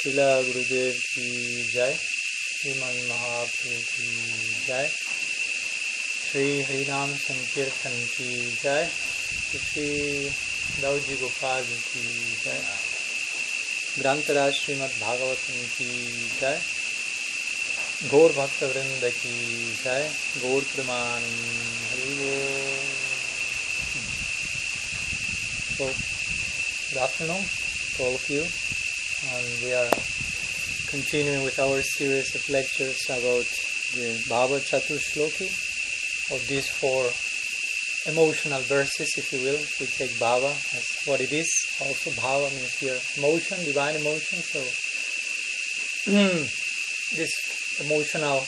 शिला गुरुदेव की जय श्रीमन महाप्रभु की जय श्री हरिनाम संकीर्तन की जय श्री दाऊजी गोपाल की जय ग्रंथराज श्रीमद् भागवतम की जय गौर भक्त वृंद की जय गौर प्रमाण Hari So, good afternoon to all of you. And we are continuing with our series of lectures about the Bhava Chatushloki of these four emotional verses, if you will. We take Bhava as what it is. Also, Bhava means here emotion, divine emotion. So, this emotional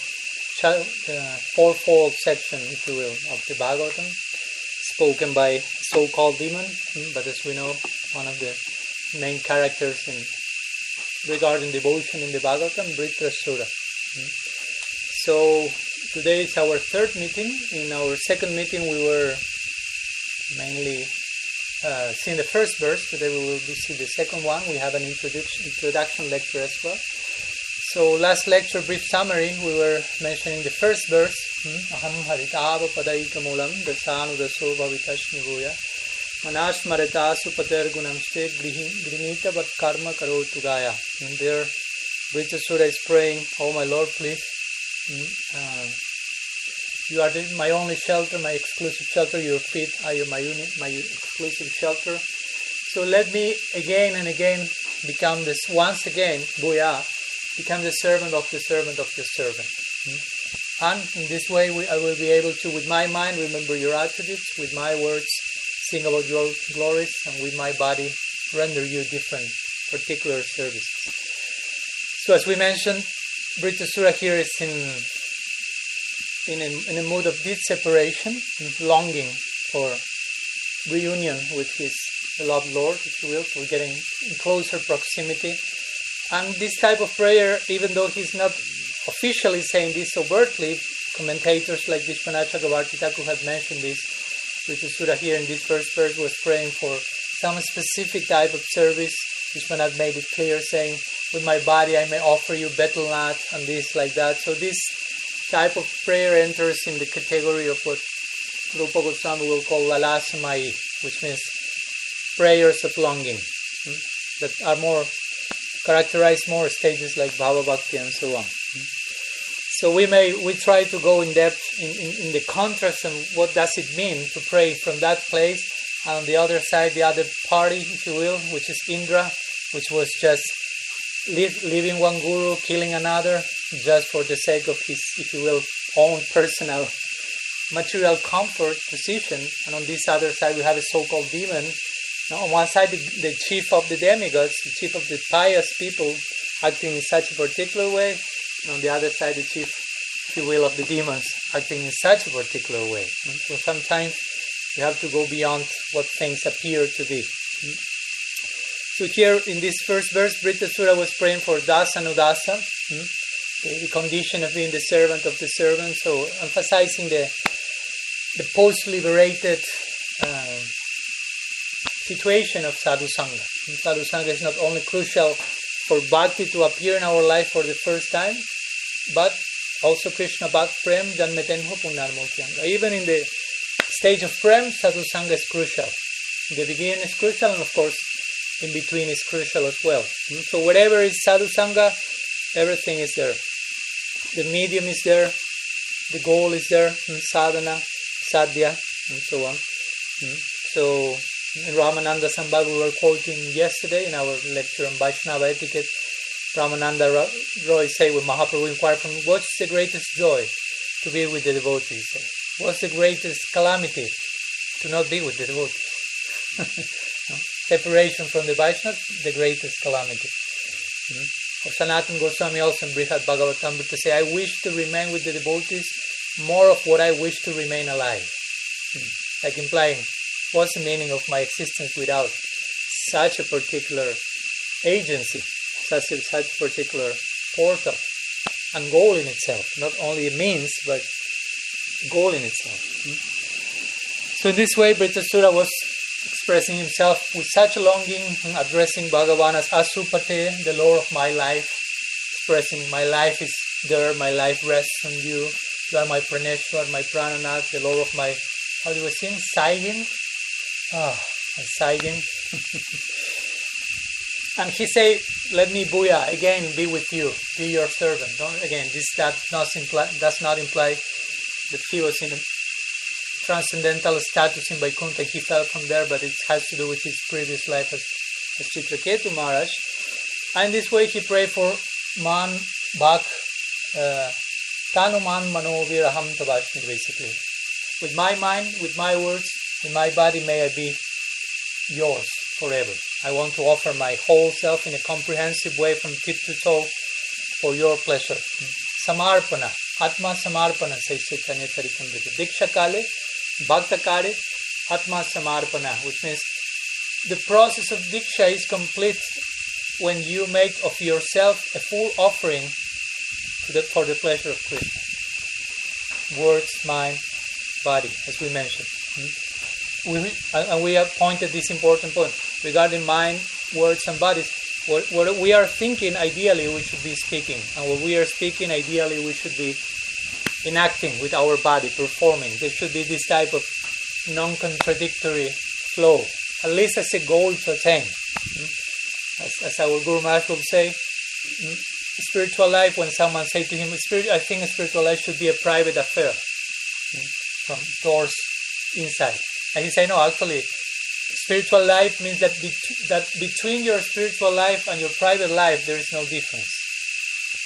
uh, fourfold section, if you will, of the Bhagavatam, spoken by so-called demon, but as we know, one of the main characters in regarding devotion in the Bhagavatam, Vritrasura. So today is our third meeting. In our second meeting, we were mainly uh, seeing the first verse. Today we will see the second one. We have an introduction, introduction lecture as well. So last lecture, brief summary, we were mentioning the first verse. Aham haritava padaikamulam dasanu daso bhavitashnivuya manasmaritasu patergunamste grinita vat karma karotu gaya. And there, Vritrasura is praying, Oh my Lord, please, uh, you are my only shelter, my exclusive shelter, your feet are my, uni, my exclusive shelter. So let me again and again become this, once again, Buya, become the servant of the servant of the servant. And in this way, we, I will be able to, with my mind, remember your attributes, with my words, sing about your glories, and with my body, render you different, particular services. So, as we mentioned, Vritrasura here is in, in, a, in a mood of deep separation, longing for reunion with his beloved Lord, if you will, for getting in closer proximity and this type of prayer, even though he's not officially saying this overtly, commentators like Vishwanath Chakravarti Thakur have mentioned this. Vritrasura here in this first verse was praying for some specific type of service. Vishwanath made it clear, saying, With my body I may offer you betel nut and this, like that. So this type of prayer enters in the category of what Rupa Goswami will call lalasamayi, which means prayers of longing, hmm, that are more characterized more stages like Bhava Bhakti and so on. So we may we try to go in depth in, in, in, the contrast and what does it mean to pray from that place. And on the other side, the other party, if you will, which is Indra, which was just leaving one guru, killing another, just for the sake of his, if you will, own personal material comfort position. And on this other side, we have a so-called demon now, on one side, the, the, chief of the demigods, the chief of the pious people, acting in such a particular way, on the other side, the chief, you will, of the demons, acting in such a particular way. Hmm? So sometimes you have to go beyond what things appear to be. Hmm? So here in this first verse, Vritrasura was praying for dasa nudasa, hmm? the condition of being the servant of the servant. So emphasizing the the post-liberated. Uh, situation of sadhu sangha. And sadhu sangha is not only crucial for bhakti to appear in our life for the first time, but also Krishna Bhakt Prem Janmetenho Punarmokyanga. Even in the stage of Prem, sadhu sangha is crucial. The beginning is crucial, and of course, in between is crucial as well. Hmm? So whatever is sadhu sangha, everything is there. The medium is there, the goal is there, hmm, sadhana, sadhya, and so on. Hmm? So Ramananda Sambhag we were quoting yesterday in our lecture on Vaishnava etiquette, Ramananda Roy say when Mahaprabhu inquired from what's the greatest joy? To be with the devotees. What's the greatest calamity? To not be with the devotees. Separation from the Vaishnavas, the greatest calamity. Mm-hmm. Sanatan Goswami also in Brihad Bhagavatam to say, I wish to remain with the devotees more of what I wish to remain alive. Mm-hmm. Like implying, what's the meaning of my existence without such a particular agency, a, such particular portal and goal in itself, not only a means, but goal in itself. So in this way, Vritrasura was expressing himself with such longing, addressing Bhagavan as Asupate, the Lord of my life, expressing my life is there, my life rests on you. You are my Praneshwar, my Prananath, the Lord of my, how do we sing? Saigin? Ah, oh, Saigin. and he say, let me buya again be with you, be your servant. Don't, again, this that does, imply, does not imply that he was in a transcendental status in Vaikuntha. He fell from there, but it has to do with his previous life as, as Chitraketu Maharaj. And this way, he prayed for man, bhak, uh, tanuman mano viraham tabashmi, basically. With my mind, with my words, in my body, may I be yours forever. I want to offer my whole self in a comprehensive way from tip to toe for your pleasure. Samarpana, Atma Samarpana, says Chaitanya Charitamrita. Diksha Kale, Bhakta Kale, Atma Samarpana, which means the process of Diksha is complete when you make of yourself a full offering the, for the pleasure of Krishna. Words, mind, body, as we mentioned. Hmm? We, and we have pointed this important point regarding mind, words, and bodies. What, what we are thinking, ideally, we should be speaking. And what we are speaking, ideally, we should be enacting with our body, performing. There should be this type of non contradictory flow, at least as a goal to attain. Hmm? As, as our Guru Maharaj would say, hmm, spiritual life, when someone say to him, I think spiritual life should be a private affair hmm? from doors inside. And he say, no, actually, spiritual life means that, be- that between your spiritual life and your private life, there is no difference.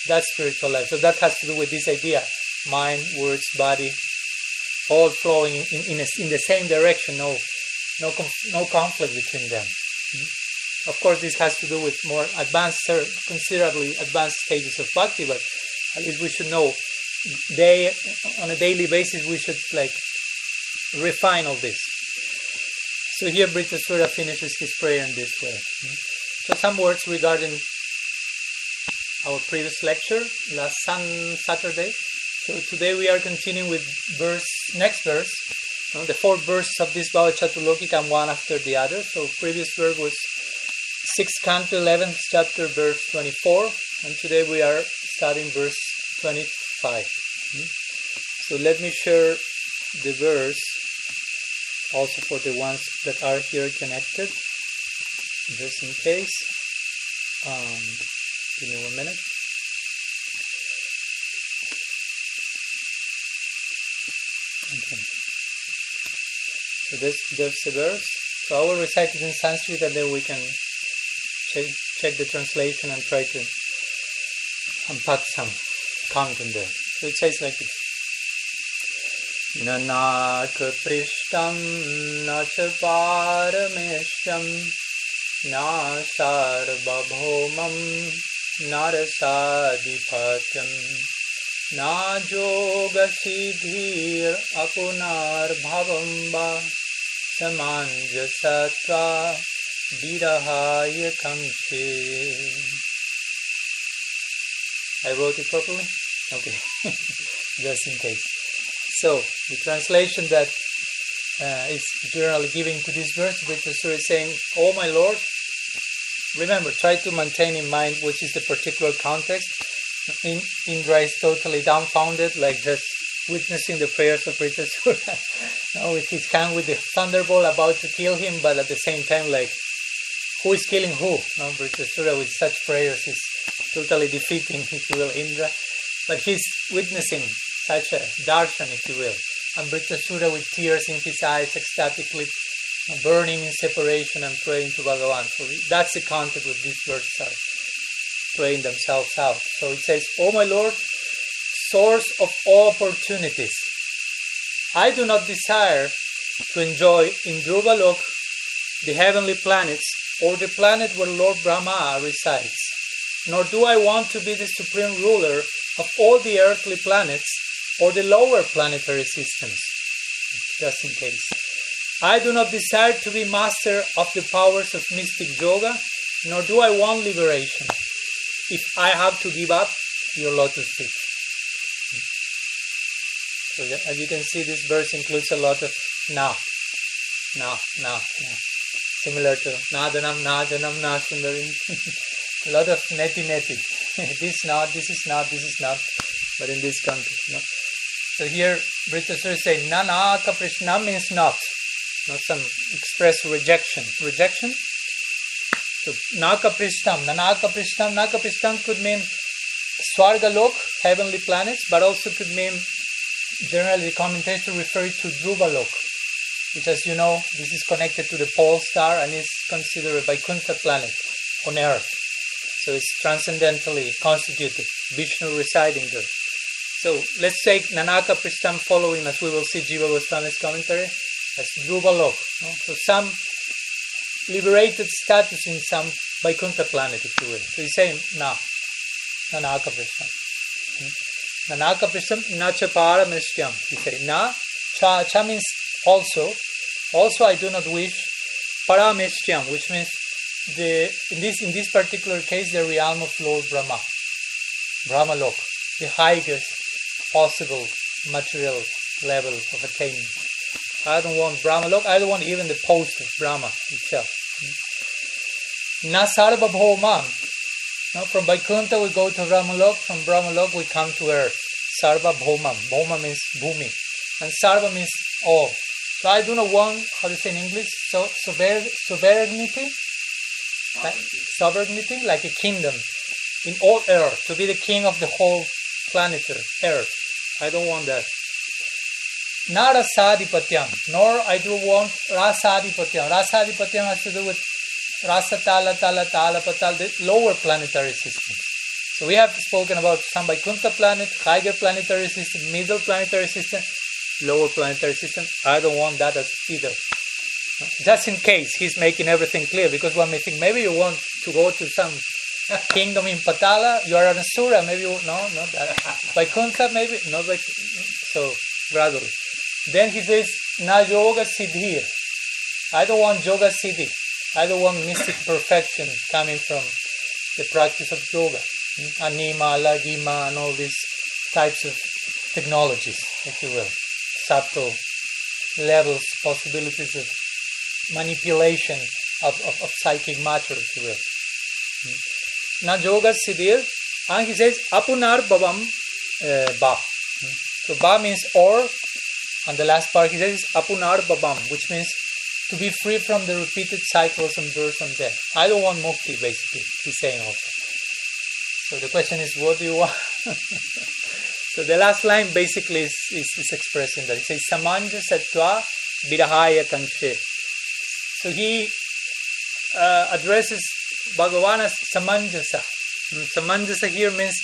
That's spiritual life. So that has to do with this idea mind, words, body, all flowing in, in, a, in the same direction, no, no, no conflict between them. Mm-hmm. Of course, this has to do with more advanced, considerably advanced stages of bhakti, but at least we should know day on a daily basis we should like refine all this. So here Vritrasura finishes his prayer in this way. So some words regarding our previous lecture last sun Saturday. So today we are continuing with verse next verse. Uh, the four verses of this Bhava Chatushloki come one after the other. So previous verse was 6th canto 11th chapter verse 24 and today we are studying verse 25. So let me share the verse also for the ones that are here connected, just in case. Um, give me one minute. Okay. So this there's the verse. So I will recite it in Sanskrit and then we can check, check the translation and try to unpack some content there. So it says like this. नाकपृष्ठं न च पारमेष्यं न सार्वभौमं नरसाधिपत्यं न जोगसिद्धिरपुनर्भवं वा समञ्जसत्वा विरहाय कंसे I wrote it properly? Okay, just in case. So, the translation that uh, is generally given to this verse, Vritrasura is saying, Oh my Lord, remember, try to maintain in mind which is the particular context. In, Indra is totally dumbfounded, like just witnessing the prayers of Vritrasura, you with his hand with the thunderbolt about to kill him, but at the same time, like, who is killing who? No, Vritrasura with such prayers is totally defeating, if you will, Indra. But he's witnessing such a darshan, if you will. And Vritrasura with tears in his eyes, ecstatically burning in separation and praying to Bhagavan. So that's the context of these verses are praying themselves out. So it says, Oh my Lord, source of all opportunities, I do not desire to enjoy in Dhruvalok the heavenly planets or the planet where Lord Brahma resides, nor do I want to be the supreme ruler of all the earthly planets or the lower planetary systems, just in case. I do not desire to be master of the powers of mystic yoga, nor do I want liberation. If I have to give up your lotus feet. So as you can see, this verse includes a lot of now, now, now, now. similar to Nadanam, Najanam, Nasundarim. a lot of neti neti. this not, this is not, this is not, but in this context. No? So here, British is saying, Nana Kaprishna means not, not some express rejection. Rejection? So, Naka Prishtam, Nanaka Prishtam, Naka Prishtam could mean Swarga Lok, heavenly planets, but also could mean, generally, the commentators refer to Dhruva Lok, which, as you know, this is connected to the pole star and is considered a Vaikuntha planet on Earth. So it's transcendentally constituted, Vishnu residing there. So let's take Nanaka Prishtam following, as we will see Jiva Goswami's commentary, as Dhruva Lok. No? So some liberated status in some Vaikuntha planet, if you will. So he's saying, na, Nanaka Prishtam. Hmm? Nanaka Prishtam, na cha parameshyam. He said, na, cha, cha means also. Also, I do not wish parameshyam, which means the in this in this particular case the realm of Lord Brahma, Brahma Lok, the highest possible material level of attainment. I don't want Brahma Lok, I don't want even the post of Brahma itself. Na Sarva Bhoma. Now from Vaikuntha we go to Brahma Lok, from Brahma Lok we come to earth. Sarva Bhoma. Bhoma means Bhumi. And Sarva means all. So I do not want, how to say in English, so, sovereignty, sovereignty, like a kingdom in all earth, to be the king of the whole planet earth. I don't want that. Not Rasadipatyam, nor I do want Rasadipatyam. Rasadipatyam has to do with Rasa Tala Tala Tala Patal, the lower planetary systems. So we have spoken about some Vaikuntha planet, higher planetary system, middle planetary system, lower planetary system. I don't want that either. Just in case he's making everything clear, because one may think maybe you want to go to some kingdom in Patala, you are an Asura, maybe no, not that. Vaikuntha, maybe, not like, so gradually. Then he says, Na yoga siddhir. I don't want yoga siddhi. I don't want mystic perfection coming from the practice of yoga. Anima, laghima, and all these types of technologies, if you will. Subtle levels, possibilities of manipulation of, of, of psychic matter, if you will. Na yoga. And he says, apunar babam uh, ba. So ba means or, and the last part he says apunar babam, which means to be free from the repeated cycles of birth and death. I don't want mukti, basically, he's saying also. So the question is, what do you want? so the last line basically is, is, is expressing that. He says, Samanja Satva Vidahaya Kankshe. So he uh, addresses Bhagavan as Samanjasa. And Samanjasa here means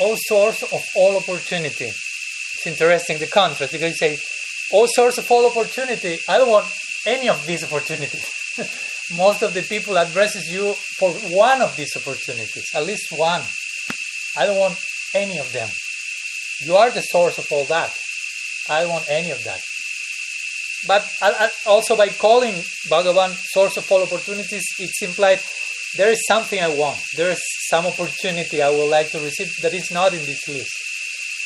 all source of all opportunity. It's interesting the contrast because he says, all source of all opportunity. I don't want any of these opportunities. Most of the people addresses you for one of these opportunities, at least one. I don't want any of them. You are the source of all that. I don't want any of that. But also by calling Bhagavan source of all opportunities, it's implied there is something I want. There is some opportunity I would like to receive that is not in this list.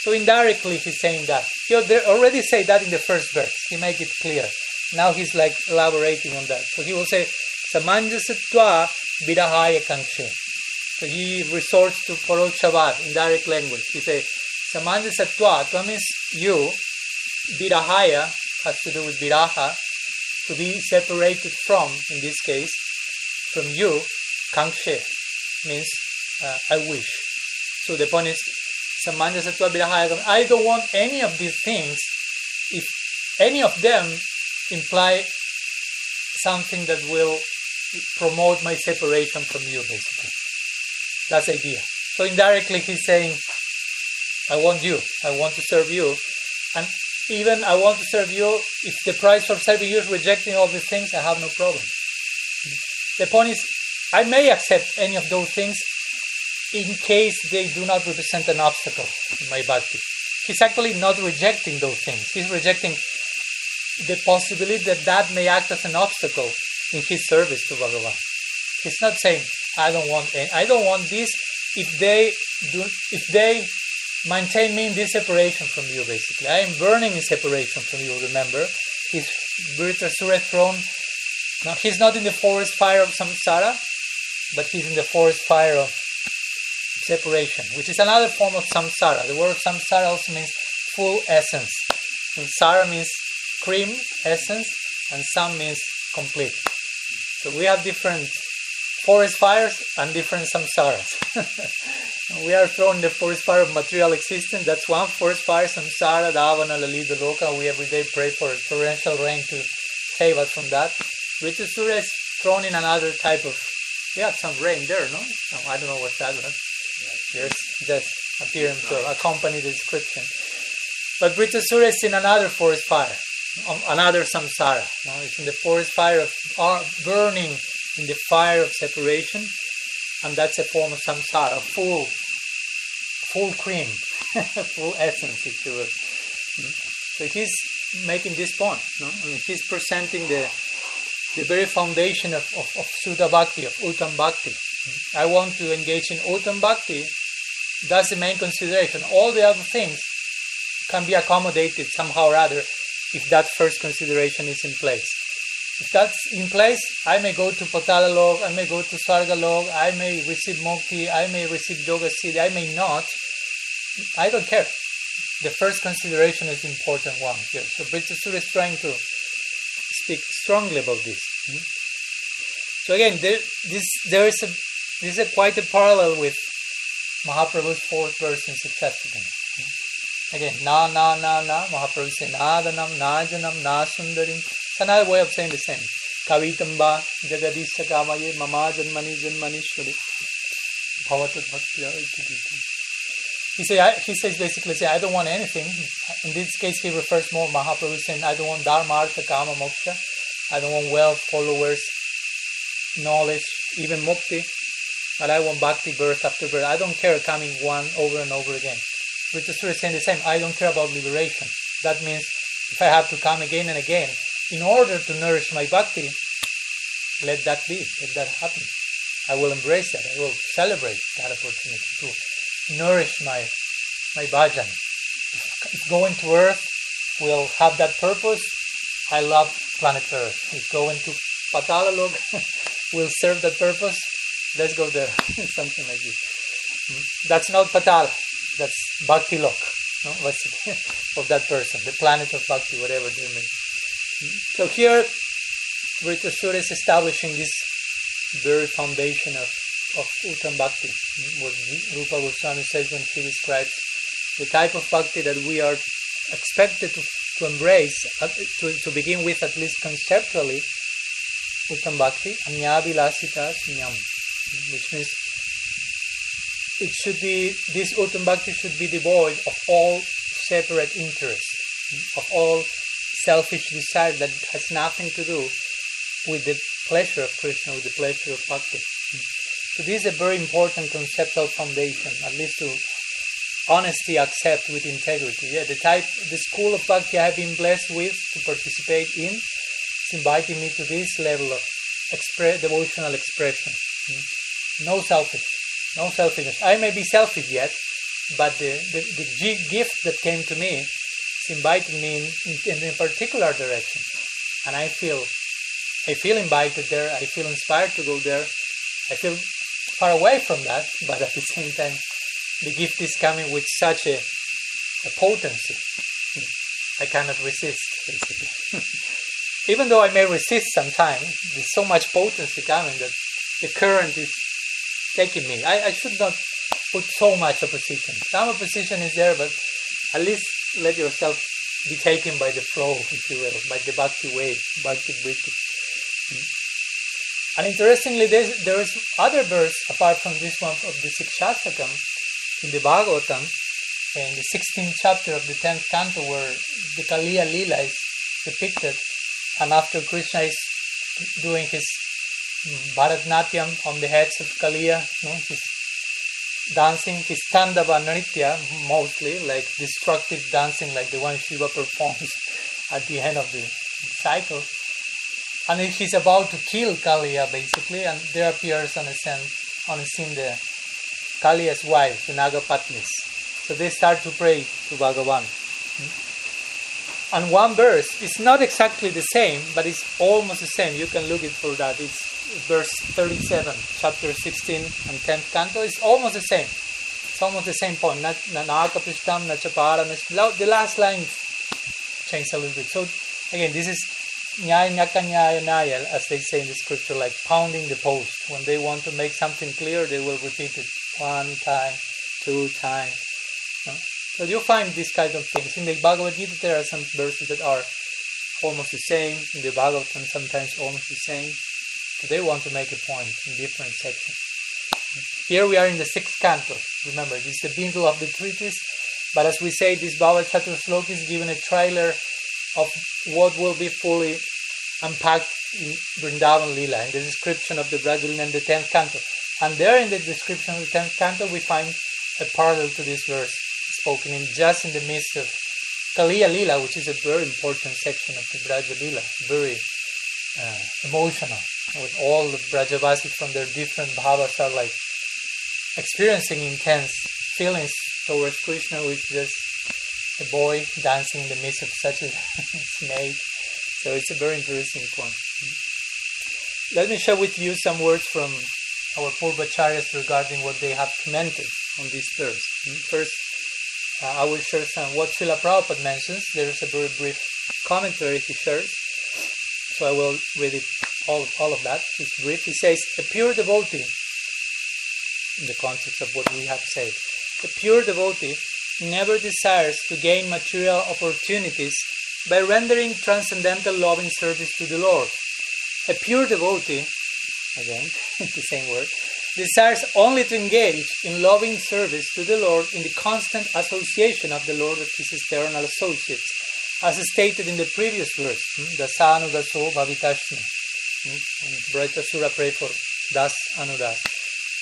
So indirectly he's saying that. He already say that in the first verse. He make it clear. Now he's like elaborating on that. So he will say, Samanjasatva vidahaya kankshe. So he resorts to Parokshabad in direct language. He says, Samanjasatva, that means you, vidahaya has to do with viraha, to be separated from, in this case, from you, kankshe, means uh, I wish. So the point is, Samanjasatva vidahaya, I don't want any of these things if any of them imply something that will promote my separation from you, basically. That's the idea. So indirectly, he's saying, I want you, I want to serve you, and even I want to serve you. If the price for serving you is rejecting all these things, I have no problem. The point is, I may accept any of those things in case they do not represent an obstacle in my bhakti. He's actually not rejecting those things. He's rejecting the possibility that that may act as an obstacle in his service to Bhagavan. He's not saying, I don't want any, I don't want this if they do if they maintain me in this separation from you basically. I am burning in separation from you, remember. His Vritrasura throne Now he's not in the forest fire of samsara, but he's in the forest fire of separation, which is another form of samsara. The word samsara also means full essence. Samsara means cream, essence, and sam means complete. So we have different forest fires and different samsaras. we are thrown the forest fire of material existence. That's one forest fire, samsara, dhavana, lalita, loka. We every day pray for torrential rain to save us from that. Vritrasura is thrown in another type of. Have some rain there, no? no I don't know what that was. There's just appearing to accompany the description. But Vritrasura is in another forest fire, another samsara. No? It's in the forest fire of burning in the fire of separation, and that's a form of samsara, full, full cream, full essence, if you will. Hmm? So he's making this point. No? I mean, he's presenting the the very foundation of, of, of Shuddha Bhakti, of Uttam Bhakti. I want to engage in Uttam Bhakti. That's the main consideration. All the other things can be accommodated somehow or other if that first consideration is in place. If that's in place, I may go to Patala Lok, I may go to Swarga Lok, I may receive Mukti, I may receive Yoga Siddhi, I may not. I don't care. The first consideration is important one here. So Vritrasura is trying to speak strongly about this. Hmm? So again, there, this there is a this is a quite a parallel with Mahaprabhu's fourth verse in Sikshastakam. Hmm? Again, na na na na. Mahaprabhu says nadanam, najanam, na sundarim. It's another way of saying the same. Kavitamba jagadisha kamaye mama janmani janmanishwari bhavatat bhaktya he say he says basically say I don't want anything. In this case, he refers more Mahaprabhu saying I don't want dharma, artha, kama, moksha. I don't want wealth, followers, knowledge, even mukti. But I want bhakti, birth after birth. I don't care coming one over and over again. Vritrasura is saying the same. I don't care about liberation. That means if I have to come again and again, in order to nourish my bhakti, let that be, let that happen. I will embrace that. I will celebrate that opportunity to nourish my my bhajan. Going to Earth will have that purpose, I love planet Earth. If going to Patalaloka will serve that purpose, let's go there. Something like this. Hmm? That's not Patal. That's Bhakti Lok. No? What's it? of that person, the planet of Bhakti, whatever they mean. So here, Vritrasura is establishing this very foundation of, of Uttam Bhakti, what Rupa Goswami says when he describes the type of bhakti that we are expected to, to embrace, uh, to, to begin with at least conceptually, Uttam Bhakti, Anyabilasita Sunyam, which means it should be, this Uttam Bhakti should be devoid of all separate interests, of all selfish desire that has nothing to do with the pleasure of Krishna, with the pleasure of bhakti. So this is a very important conceptual foundation, at least to honestly accept with integrity. Yeah, the type, the school of bhakti I have been blessed with to participate in is inviting me to this level of devotional expression. Hmm? No selfish, no selfishness. I may be selfish yet, but the, the, the gift that came to me is inviting me in, in, in a particular direction. And I feel I feel invited there, I feel inspired to go there. I feel far away from that, but at the same time the gift is coming with such a, a potency. I cannot resist, basically. Even though I may resist sometimes, there's so much potency coming that the current is taking me. I, I should not put so much opposition. Some opposition is there, but at least let yourself be taken by the flow, if you will, by the bhakti wave, bhakti vritti. And interestingly, there's, there is other verse apart from this one of the Sikshastakam in the Bhagavatam, in the 16th chapter of the 10th canto, where the Kaliya Lila is depicted, and after Krishna is doing his Bharatnatyam on the heads of Kaliya, you know, his dancing, his Tandava Nritya, mostly, like destructive dancing, like the one Shiva performs at the end of the cycle. And he's about to kill Kaliya, basically, and there appears on a scene, on a scene the Kaliya's wife, the Nagapatnis. So they start to pray to Bhagavan. Hmm? And one verse is not exactly the same, but it's almost the same. You can look it for that. It's verse 37, chapter 16 and 10th canto. It's almost the same. It's almost the same point. The last line changed a little bit. So again, this is as they say in the scripture, like pounding the post. When they want to make something clear, they will repeat it one time, two times. So you find these kind of things. In the Bhagavad Gita, there are some verses that are almost the same. In the Bhagavatam, sometimes almost the same. So they want to make a point in different sections. Here we are in the sixth canto. Remember, this is the middle of the treatise. But as we say, this Bhagavad Chatur Slok is given a trailer of what will be fully unpacked in Vrindavan Lila, in the description of the Braja Lila and the 10th canto. And there in the description of the 10th canto, we find a parallel to this verse spoken in just in the midst of Kaliya Lila, which is a very important section of the Braja Lila, very uh, emotional, with all the Brajavasis from their different bhavas are like experiencing intense feelings towards Krishna, which just a boy dancing in the midst of such a snake. So it's a very interesting point. Let me share with you some words from our Purvacharyas regarding what they have commented on this verse. First, uh, I will share some what Srila Prabhupada mentions. There is a very brief commentary he shares. So I will read it all, all of that. It's brief. He says, A pure devotee, in the context of what we have said, a pure devotee never desires to gain material opportunities by rendering transcendental loving service to the Lord. A pure devotee, again, the same word, desires only to engage in loving service to the Lord in the constant association of the Lord with his eternal associates, as stated in the previous verse, hmm, Dasanu Daso Bhavitashmi. Vritrasura pray for Das Anudas.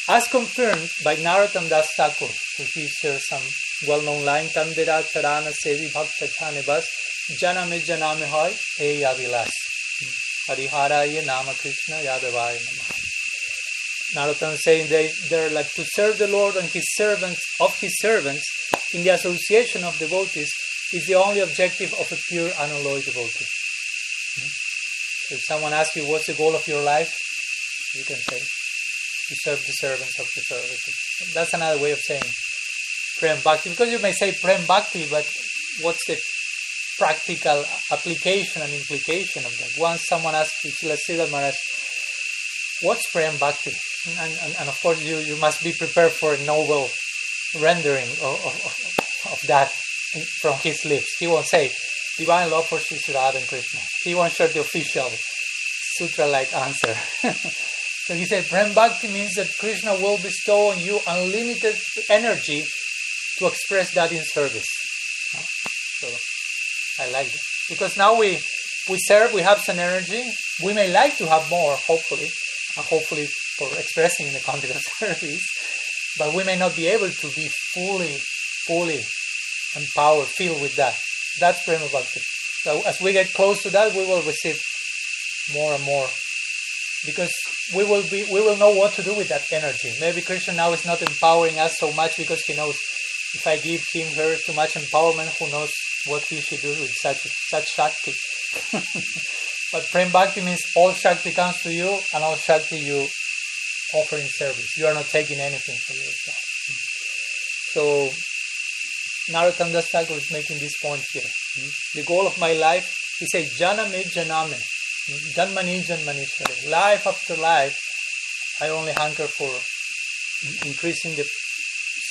As confirmed by Narottam Das Thakur, who he shares some well-known line, Tandira Charana Sevi Bhakta Chanibas, Janame Janame Hoy, E Yavilas. Hariharaya Nama Krishna Yadavaya Namaha. Narottam saying they, they're like to serve the Lord and His servants of His servants in the association of devotees is the only objective of a pure unalloyed devotee. So if someone asks you what's the goal of your life, you can say to serve the servants of the service. That's another way of saying prem bhakti because you may say prem bhakti, but what's the practical application and implication of that? Once someone asks you, "Sri Srila Maharaj, what's prem bhakti? and, and, and, of course you, you must be prepared for a noble rendering of, of, of that from his lips. He won't say divine love for Sri Radha and Krishna. He won't share the official sutra-like answer. so he said, Prem Bhakti means that Krishna will bestow on you unlimited energy to express that in service. So I like that. because now we we serve, we have some energy. We may like to have more, hopefully, and hopefully for expressing in the context of service, but we may not be able to be fully, fully empowered, filled with that. That's Prema Bhakti. So as we get close to that, we will receive more and more because we will be we will know what to do with that energy. Maybe Krishna now is not empowering us so much because he knows if I give him her too much empowerment, who knows what he should do with such such shakti. but Prem Bhakti means all shakti comes to you and all shakti you offering service. You are not taking anything for yourself. So Narottam Das Thakur is making this point here. The goal of my life, he says, Janame Janame. Janmani Janmanishwari. Life after life, I only hunger for increasing the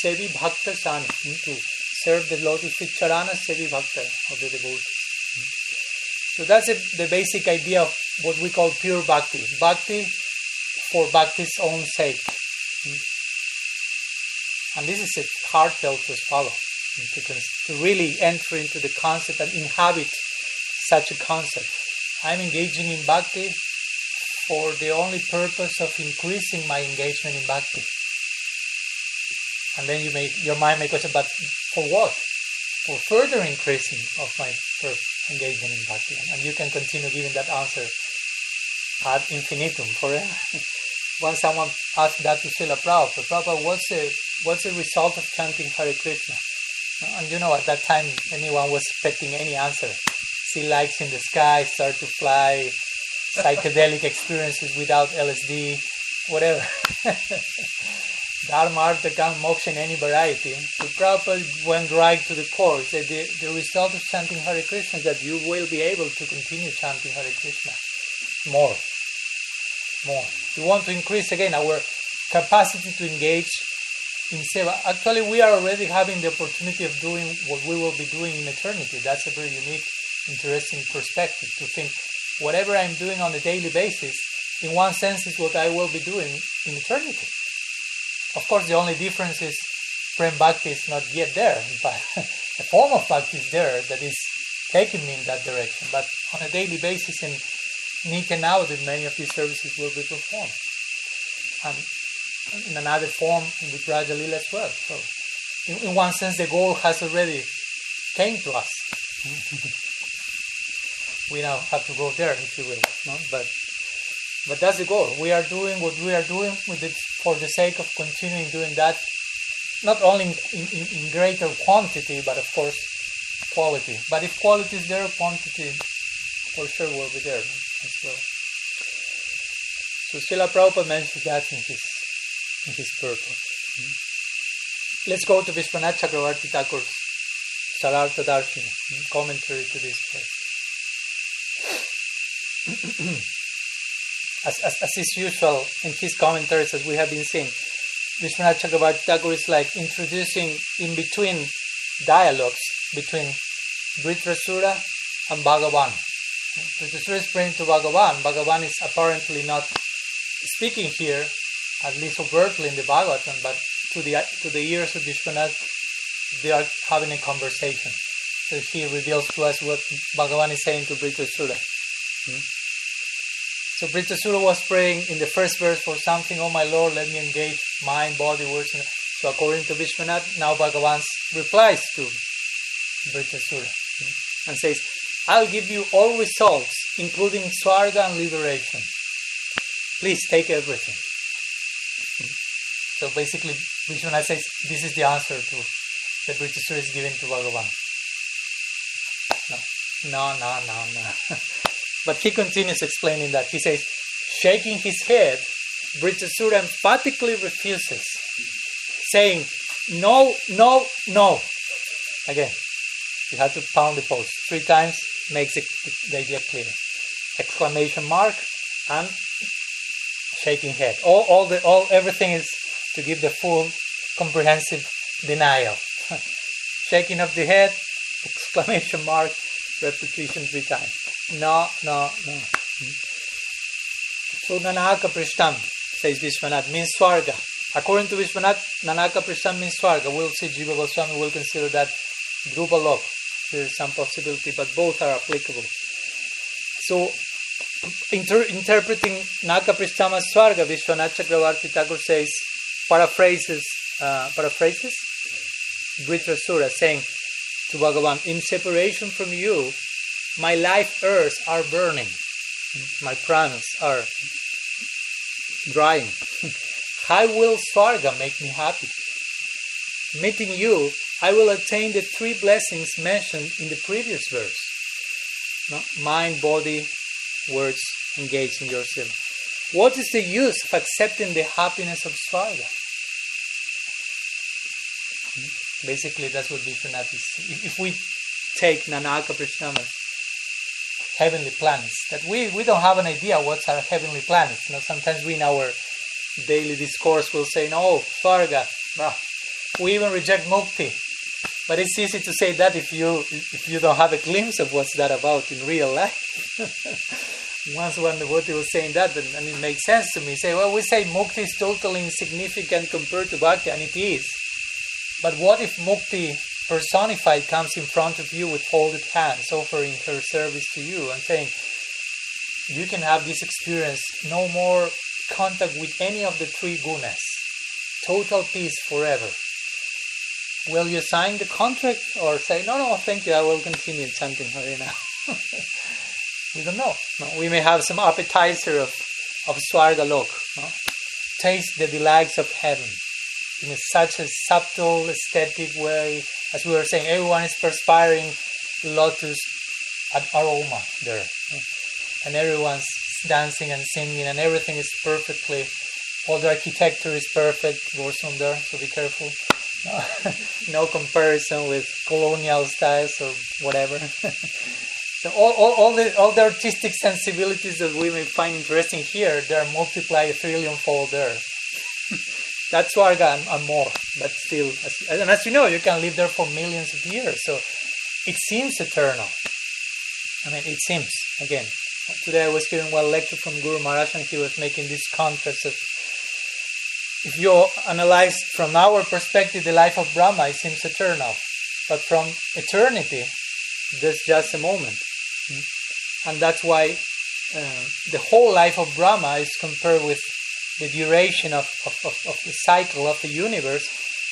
Sevi Bhakta Sani, to serve the lotus feet Charana Sevi Bhakta of the devotees. So that's the basic idea of what we call pure bhakti. Bhakti for bhakti's own sake. And this is a heartfelt to follow, to, to really enter into the concept and inhabit such a concept. I'm engaging in bhakti for the only purpose of increasing my engagement in bhakti. And then you may your mind may question, but for what? For further increasing of my engagement in bhakti. And you can continue giving that answer ad infinitum forever. Once someone asked that to Srila Prabhupada, Prabhupada, what's the, what's the result of chanting Hare Krishna? And you know, at that time, anyone was expecting any answer. see lights in the sky, start to fly, psychedelic experiences without LSD, whatever. Dharma, Artha, Kam, Moksha in any variety. So Prabhupada went right to the core. Said the, the result of chanting Hare Krishna is that you will be able to continue chanting Hare Krishna more. More. We want to increase again our capacity to engage in seva. Actually, we are already having the opportunity of doing what we will be doing in eternity. That's a very unique, interesting perspective to think whatever I'm doing on a daily basis, in one sense, is what I will be doing in eternity. Of course, the only difference is Prem Bhakti is not yet there, but a form of Bhakti is there that is taking me in that direction. But on a daily basis in Nitya now that many of these services will be performed. And in another form in the Braja Lila as well. So in, in one sense the goal has already came to us. we now have to go there if you will. No? But but that's the goal. We are doing what we are doing with it for the sake of continuing doing that, not only in, in, in greater quantity, but of course quality. But if quality is there, quantity for sure will be there as well. So Srila Prabhupada mentions that in his in his purport. Let's go to Vishwanath Chakravarti Thakur's Sarartha Darshini, commentary to this verse. as, as, as is usual in his commentaries, as we have been seeing, Vishwanath Chakravarti Thakur is like introducing in between dialogues between Vritrasura and Bhagavan. Vritrasura is praying to Bhagavan. Bhagavan is apparently not speaking here, at least overtly in the Bhagavatam, but to the to the ears of Vishwanath, they are having a conversation. So he reveals to us what Bhagavan is saying to Vritrasura. Hmm? So Vritrasura was praying in the first verse for something, oh my Lord, let me engage mind, body, words. So according to Vishwanath, now Bhagavan replies to Vritrasura and says, I'll give you all results, including swarga and liberation. Please take everything. So basically, Vishwanath says, this is the answer to that Vritrasura is given to Bhagavan. No, no, no, no, no. But he continues explaining that. He says, shaking his head, Vritrasura emphatically refuses, saying, No, no, no. Again, you have to pound the post three times, makes it, the idea clear. Exclamation mark and shaking head. All, all the, all, everything is to give the full, comprehensive denial. shaking of the head, exclamation mark, repetition three times. No, no, no. So Nanaka Prishtam, says Vishwanath, means Swarga. According to Vishwanath, Nanaka Prishtam means Swarga. We'll see Jiva Goswami will consider that Dhruva Lok. There is some possibility, but both are applicable. So, inter- interpreting Naka as Swarga, Vishwanath Chakravarti Thakur says, paraphrases, uh, paraphrases, Vritrasura saying to Bhagavan, in separation from you, my life earths are burning, my pranas are drying. How will Swarga make me happy? Meeting you, I will attain the three blessings mentioned in the previous verse no? mind, body, words, engaging yourself. What is the use of accepting the happiness of Swarga? Basically, that's what Vishwanath is. If, we take Nanaka Prishnama's heavenly planets, that we, we don't have an idea what's our heavenly planets. You know, sometimes we in our daily discourse will say, no, Swarga, well, we even reject Mukti. But it's easy to say that if you if you don't have a glimpse of what's that about in real life. Once one devotee was saying that, and, and it makes sense to me. Say, well, we say mukti is totally insignificant compared to bhakti, and it is. But what if mukti personified comes in front of you with folded hands, offering her service to you and saying, You can have this experience, no more contact with any of the three gunas, total peace forever. Will you sign the contract or say, No, no, thank you, I will continue chanting Hare now? we don't know. No, we may have some appetizer of, of Swarga Lok. No? Taste the delights of heaven in such a subtle, aesthetic way. As we were saying, everyone is perspiring lotus aroma there. And everyone's dancing and singing, and everything is perfectly, all the architecture is perfect, Gorsum there, so be careful. no comparison with colonial styles or whatever. so all, all, all, the, all the artistic sensibilities that we may find interesting here, they're multiplied a trillion fold there. That's and, and, more, but still, as, and as you know, you can live there for millions of years, so it seems eternal. I mean, it seems, again. Today I was hearing one lecture from Guru Maharaj and he was making this contrast of if you analyze from our perspective the life of Brahma, it seems eternal. But from eternity, there's just a moment. And that's why uh, the whole life of Brahma is compared with the duration of, of, of, cycle of the universe.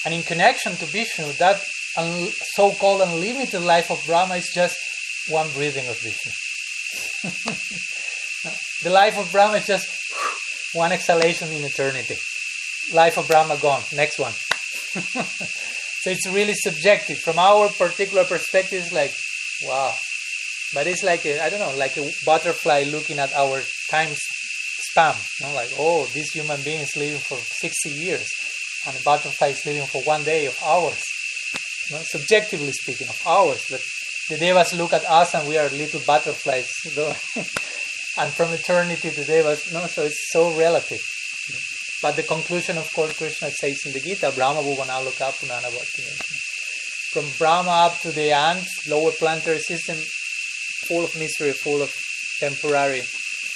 And in connection to Vishnu, that un- so called unlimited life of Brahma is just one breathing of Vishnu. the life of Brahma is just one exhalation in eternity. Life of Brahma gone. Next one. so it's really subjective. From our particular perspective, it's like, wow. But it's like, I don't know, like a butterfly looking at our time You know, like, oh, this human being is living for 60 years, and a butterfly is living for one day of hours. You know, subjectively speaking, of hours. But the devas look at us and we are little butterflies. You know? and from eternity, the devas, no, so it's so relative. But the conclusion, of course, Krishna says in the Gita, Brahma Bhuvanaloka Punana From Brahma up to the ant, lower planetary system, full of misery, full of temporary,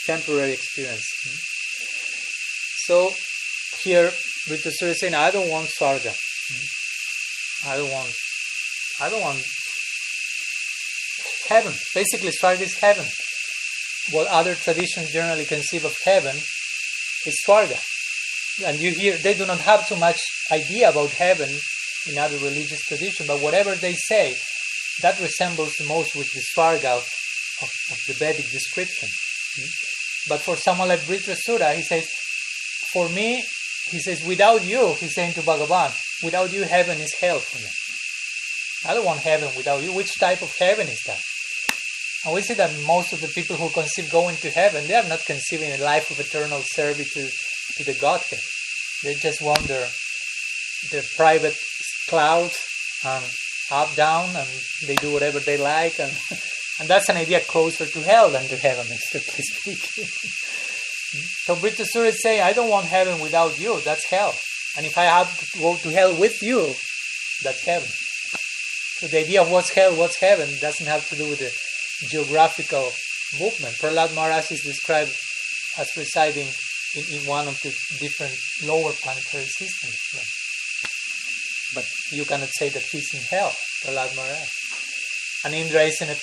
temporary experience. Hmm? So here, Vritrasura is saying, I don't want Swarga. Hmm? I don't want, I don't want heaven. Basically, Swarga is heaven. What other traditions generally conceive of heaven is Swarga and you hear they do not have too much idea about heaven in other religious traditions, but whatever they say, that resembles the most with the Svarga of, of the Vedic description. But for someone like Vritrasura, he says, for me, he says, without you, he's saying to Bhagavan, without you, heaven is hell for me. I don't want heaven without you. Which type of heaven is that? And we see that most of the people who conceive going to heaven, they are not conceiving a life of eternal servitude to the Godhead. They just wander the private clouds and up, down, and they do whatever they like, and and that's an idea closer to hell than to heaven, strictly speaking. so Vritrasura is saying, I don't want heaven without you. That's hell. And if I have to go to hell with you, that's heaven. So the idea of what's hell, what's heaven, doesn't have to do with the geographical movement. Prahlad Maharaj is described as residing in, in one of the different lower planetary systems. But you cannot say that he's in hell, Prahlad Maharaj. And Indra is in, a,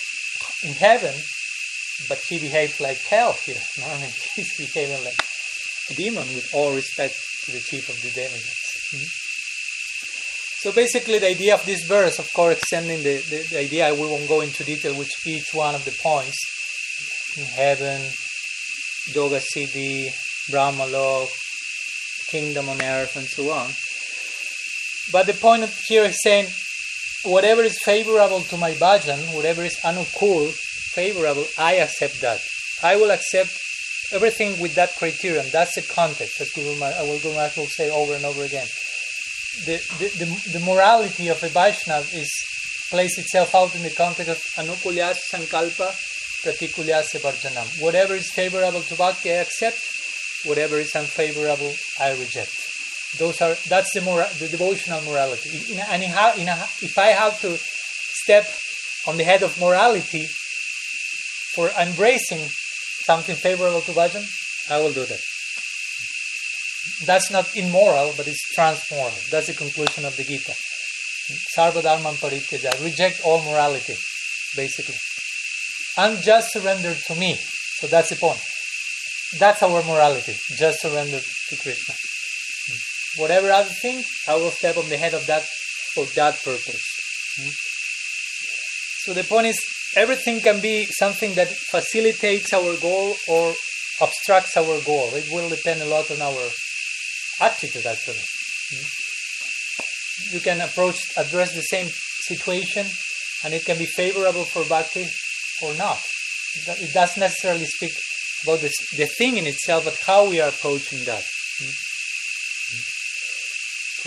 in heaven, but he behaves like hell here. No? I mean, he's behaving like a demon with all respect to the chief of the demigods. Mm-hmm. So basically, the idea of this verse, of course, extending the, the, the idea, we won't go into detail with each one of the points in heaven, Yoga Siddhi, Brahmalok, kingdom on earth, and so on. But the point here is saying whatever is favorable to my bhajan, whatever is anukul, favorable, I accept that. I will accept everything with that criterion. That's the context, as Guru I uh, will, say over and over again. The, the, the, the morality of a Vaishnava is plays itself out in the context of anukulyas sankalpa pratikulyas varjanam. Whatever is favorable to bhakti, I accept whatever is unfavorable, I reject. Those are that's the moral, the devotional morality. In, and in, in a, if I have to step on the head of morality for embracing something favorable to bhajan, I will do that. That's not immoral, but it's transmoral. That's the conclusion of the Gita. Sarva dharma parityaja. Reject all morality, basically. And just surrender to me. So that's the point. That's our morality. Just surrender to Krishna. Whatever other thing, I will step on the head of that for that purpose. Hmm? So the point is, everything can be something that facilitates our goal or obstructs our goal. It will depend a lot on our attitude, actually. Hmm? You can approach, address the same situation, and it can be favorable for bhakti, or not. It doesn't necessarily speak about the thing in itself, but how we are approaching that.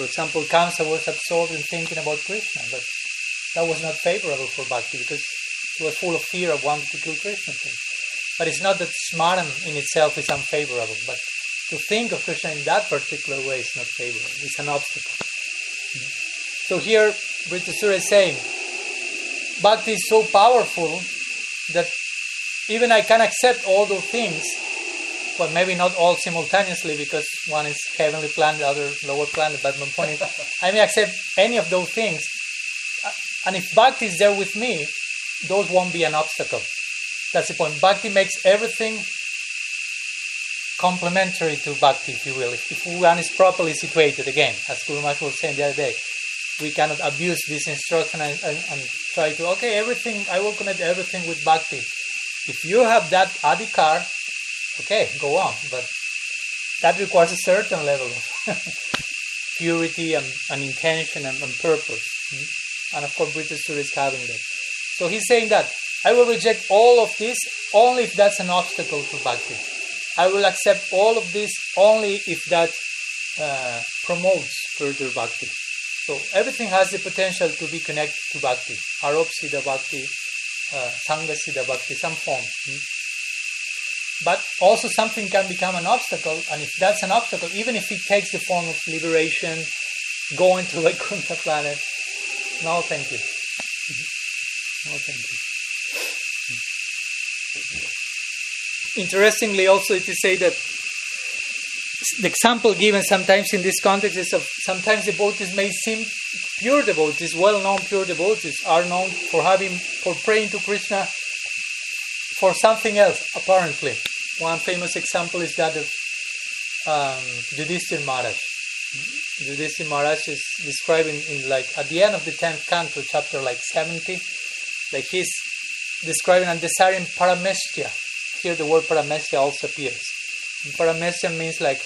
For example, Kamsa was absorbed in thinking about Krishna, but that was not favorable for bhakti because he was full of fear of wanting to kill Krishna. But it's not that smaran in itself is unfavorable, but to think of Krishna in that particular way is not favorable. It's an obstacle. So here, Vritrasura is saying, Bhakti is so powerful that even I can accept all those things, but maybe not all simultaneously because one is heavenly planet, the other lower planet. But my point is, I may accept any of those things, uh, and if Bhakti is there with me, those won't be an obstacle. That's the point. Bhakti makes everything complementary to Bhakti, if you will. If, if one is properly situated, again, as Guru Maharaj was saying the other day, we cannot abuse this instruction and, and, and, try to, okay, everything, I will connect everything with Bhakti. If you have that adhikar, okay, go on. But that requires a certain level of purity and, and intention and, and purpose. Hmm? And of course, British is having that. So he's saying that I will reject all of this only if that's an obstacle to bhakti. I will accept all of this only if that uh, promotes further bhakti. So everything has the potential to be connected to bhakti. Aropsiddha bhakti, uh, Sangasiddha bhakti, some form. Hmm? But also something can become an obstacle, and if that's an obstacle, even if it takes the form of liberation, going to Vaikuntha planet, no thank you. Mm-hmm. no thank you. Mm-hmm. Interestingly, also, it is said that the example given sometimes in this context is of sometimes devotees may seem pure devotees, well-known pure devotees, are known for having for praying to Krishna for something else, apparently. One famous example is that of um, Yudhishthir Maharaj. Yudhishthir Maharaj is describing in, like at the end of the tenth canto, chapter like seventy, like he's describing and desiring paramestya. Here the word paramestya also appears. And means like,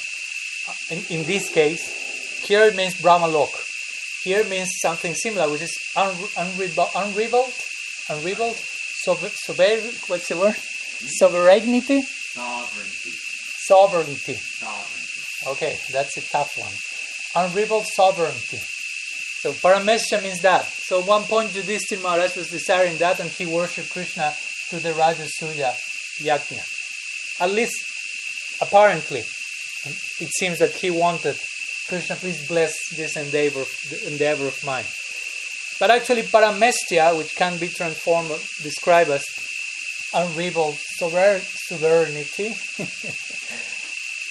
in, in this case, here it means brahmalok. Here means something similar, which is unrivaled, unrivaled, unrivaled, sober, what's the word? Sovereignty? Sovereignty. Sovereignty. Sovereignty. Okay, that's a tough one. Unrivaled sovereignty. So paramesha means that. So at one point Yudhishthir Maharaj was desiring that and he worshipped Krishna to the Rajasuya Yajna. At least apparently it seems that he wanted Krishna please bless this endeavor endeavor of mine. But actually paramestya, which can be transformed described as unrivaled sovereignty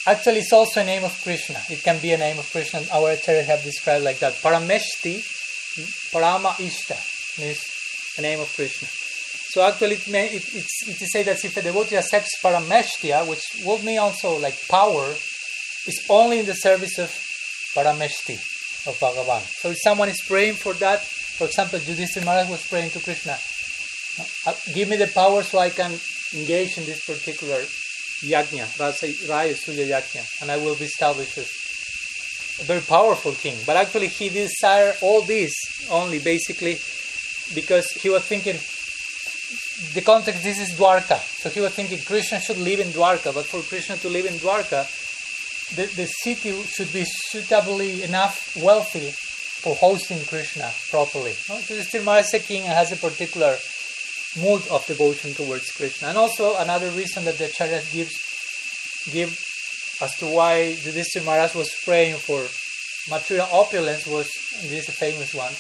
Actually, it's also a name of Krishna. It can be a name of Krishna. Our acharyas have described like that. Parameshti, Parama Ishta means a name of Krishna. So actually, it, may, it, it's, it is said that if a devotee accepts Parameshtia, which would mean also like power, is only in the service of Parameshti, of Bhagavan. So if someone is praying for that, for example, Yudhishthira Maharaj was praying to Krishna, Uh, give me the power so I can engage in this particular yajna, Rajasuya yajna, and I will be established as a very powerful king. But actually, he desired all this only basically because he was thinking the context this is Dwarka. So he was thinking Krishna should live in Dwarka, but for Krishna to live in Dwarka, the, the city should be suitably enough wealthy for hosting Krishna properly. No? So still Marasa king has a particular mood of devotion towards Krishna. And also another reason that the Acharyas gives give as to why Yudhishthira Maharaj was praying for material opulence was, this famous one,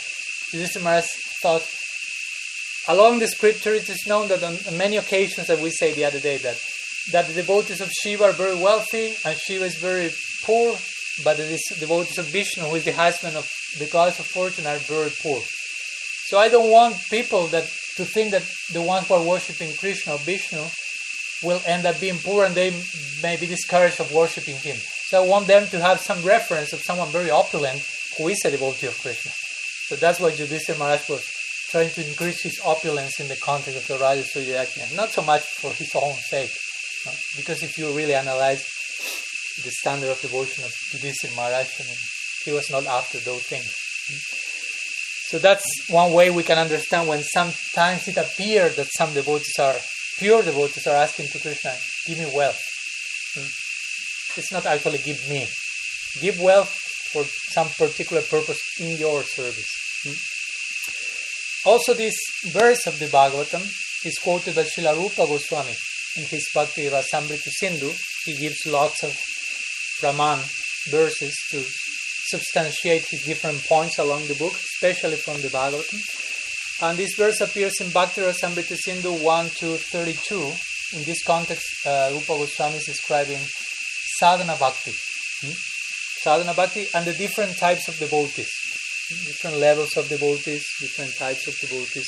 Yudhishthira Maharaj thought, along the scripture it is known that on, on many occasions that we say the other day that that the devotees of Shiva are very wealthy and Shiva is very poor, but the devotees of Vishnu, who is the husband of the goddess of fortune, are very poor. So I don't want people that to think that the ones who are worshipping Krishna or Vishnu will end up being poor and they may be discouraged of worshipping him. So I want them to have some reference of someone very opulent who is a devotee of Krishna. So that's why Yudhishthira Maharaj was trying to increase his opulence in the context of the Rajasuya Yajna. Not so much for his own sake, no? because if you really analyze the standard of devotion of Yudhishthira Maharaj, I mean, he was not after those things. So that's one way we can understand when sometimes it appears that some devotees are pure devotees are asking to Krishna, give me wealth. Hmm? It's not actually give me. Give wealth for some particular purpose in your service. Hmm? Also, this verse of the Bhagavatam is quoted by Srila Rupa Goswami in his Bhakti Rasamrita Sindhu. He gives lots of pramana verses to substantiate his different points along the book, especially from the Bhagavatam. And this verse appears in Bhakti Rasamrita Sindhu 1 to 32. In this context, uh, Rupa Goswami is describing sadhana bhakti. Hmm? Sadhana bhakti and the different types of devotees, different levels of devotees, different types of devotees.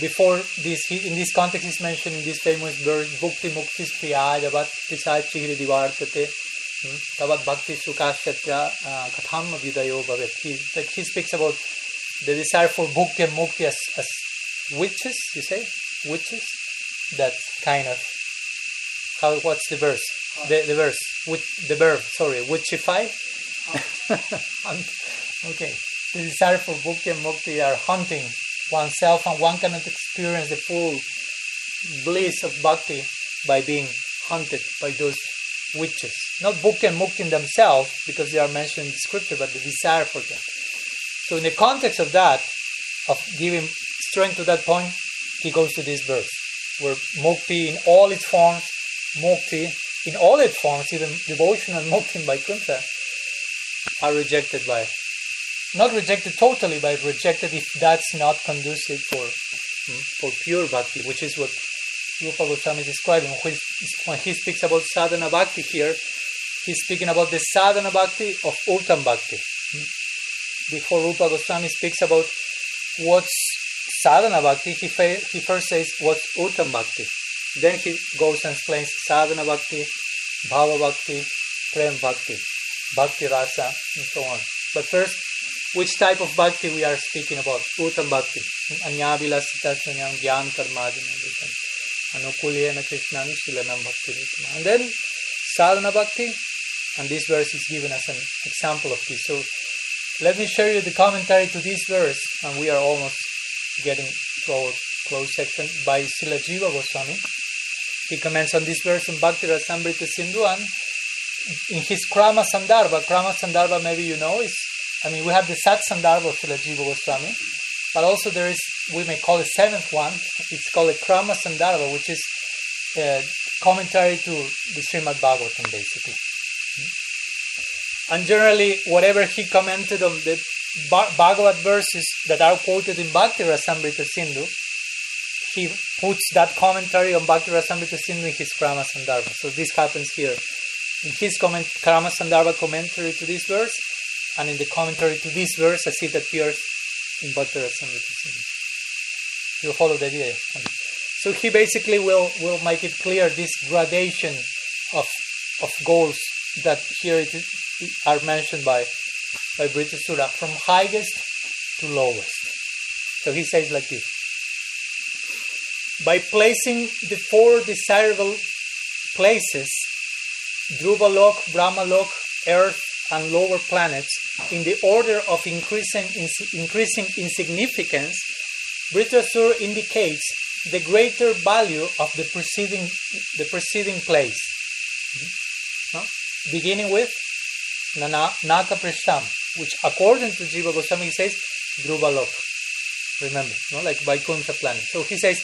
Before this, in this context, is mentioned in this famous verse, Bhukti Mukti Priyaya Bhat Prisai Chihri Divartate Tavat Bhakti Sukashyatya Katham Vidayo Bhavet. He, like he speaks about the desire for bhukti and mukti as, as witches, you say? Witches? That kind of. How, what's the verse? The, the verse. With the verb, sorry. Witchify? Um, okay. The desire for bhukti and mukti are hunting oneself, and one cannot experience the full bliss of bhakti by being hunted by those witches. Not bhukti and mukti in themselves, because they are mentioned in the scripture, but the desire for them. So, in the context of that, of giving strength to that point, he goes to this verse, where mukti in all its forms, mukti in all its forms, even devotion and mukti by vaikuntha, are rejected by, not rejected totally, but rejected if that's not conducive for hmm, for pure bhakti, which is what Rupa Goswami is describing. When he speaks about sadhana bhakti here, he's speaking about the sadhana bhakti of uttam bhakti before Rupa Goswami speaks about what's sadhana bhakti, he, he first says what's uttam bhakti. Then he goes and explains sadhana bhakti, bhava bhakti, prem bhakti, bhakti rasa, and so on. But first, which type of bhakti we are speaking about? Uttam bhakti. Anyavilasita sunyam gyan karmadinam anukulyena krishnani shilanam bhakti And then sadhana bhakti, and this verse is given as an example of this. So let me show you the commentary to this verse, and we are almost getting to our close section by Srila Jiva Goswami. He comments on this verse in Bhakti Rasamrita Sindhu and in his Krama Sandarbha. Krama Sandarbha, maybe you know, is I mean, we have the Sat Sandarbha of Srila Jiva Goswami, but also there is, we may call the seventh one, it's called a Krama Sandarbha, which is a commentary to the Srimad Bhagavatam, basically. And generally, whatever he commented on the Bhagavad verses that are quoted in Bhakti Rasamrita Sindhu, he puts that commentary on Bhakti Rasamrita Sindhu in his Krama Sandarbha. So this happens here. In his comment, Krama Sandarbha commentary to this verse, and in the commentary to this verse as it appears in Bhakti Rasamrita Sindhu. You follow the idea? So he basically will, will make it clear this gradation of, of goals that here it are mentioned by by Sura from highest to lowest. So he says like this By placing the four desirable places, Dhruvalok, Brahmalok, Earth, and lower planets, in the order of increasing, increasing in significance, Vritrasura indicates the greater value of the preceding, the preceding place. No? Beginning with Naka Prishtam, which according to Jiva Goswami says Dhruvalok. Remember, no? like Vaikuntha planet. So he says,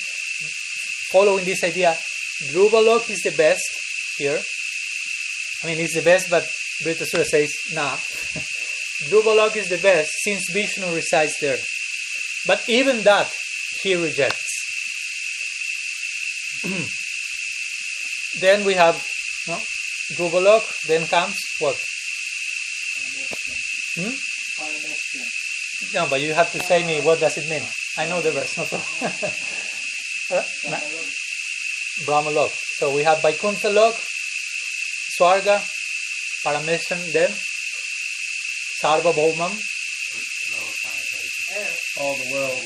following this idea, Dhruvalok is the best here. I mean, it's the best, but Vritrasura says, nah. Dhruvalok is the best since Vishnu resides there. But even that, he rejects. then we have no, Dhruvalok, then comes what? Hmm? No, but you have to say me what does it mean. I know the verse, no problem. Brahmalok. So we have Vaikuntha Lok, Swarga, Parameshan, then Sarva Sarvabhaumam. All the world.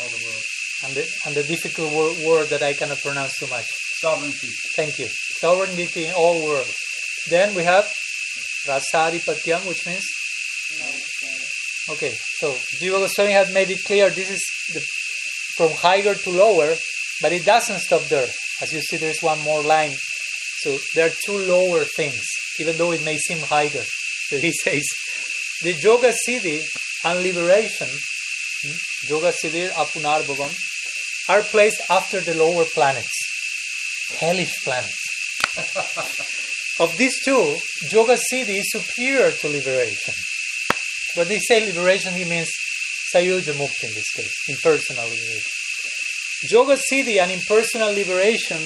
All the world. And the, and the difficult word, word that I cannot pronounce too much. Sovereignty. Thank you. Sovereignty in all worlds. Then we have Rasadipatyam, which means Okay, so Jiva Goswami had made it clear this is the, from higher to lower, but it doesn't stop there. As you see, there's one more line. So there are two lower things, even though it may seem higher. So he says, the Yoga Siddhi and liberation, hmm, Yoga Siddhi Apunarbhavam, are placed after the lower planets, hellish planets. of these two, Yoga Siddhi is superior to liberation. When they say liberation, he means Sayuja Mukti in this case, impersonal liberation. Yoga Siddhi and impersonal liberation,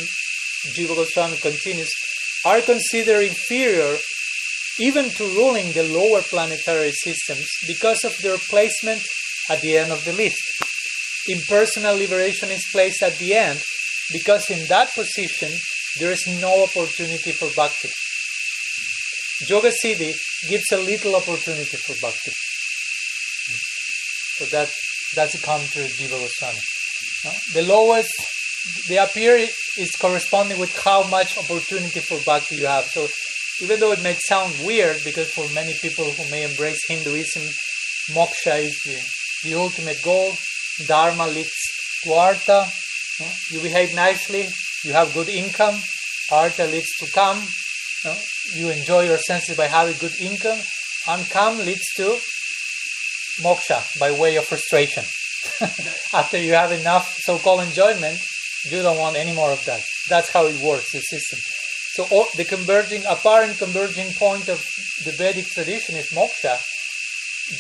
Jiva Goswami continues, are considered inferior even to ruling the lower planetary systems because of their placement at the end of the list. Impersonal liberation is placed at the end because in that position there is no opportunity for bhakti. Yoga Siddhi gives a little opportunity for bhakti. So that that's a commentary of Jiva Goswami. The lowest the appear is corresponding with how much opportunity for bhakti you have. So even though it may sound weird, because for many people who may embrace Hinduism, moksha is the, the ultimate goal. Dharma leads to artha. You behave nicely, you have good income. Artha leads to kam. You enjoy your senses by having good income. And leads to moksha by way of frustration. After you have enough so called enjoyment, you don't want any more of that. That's how it works, the system. So all, the converging, apparent converging point of the Vedic tradition is moksha,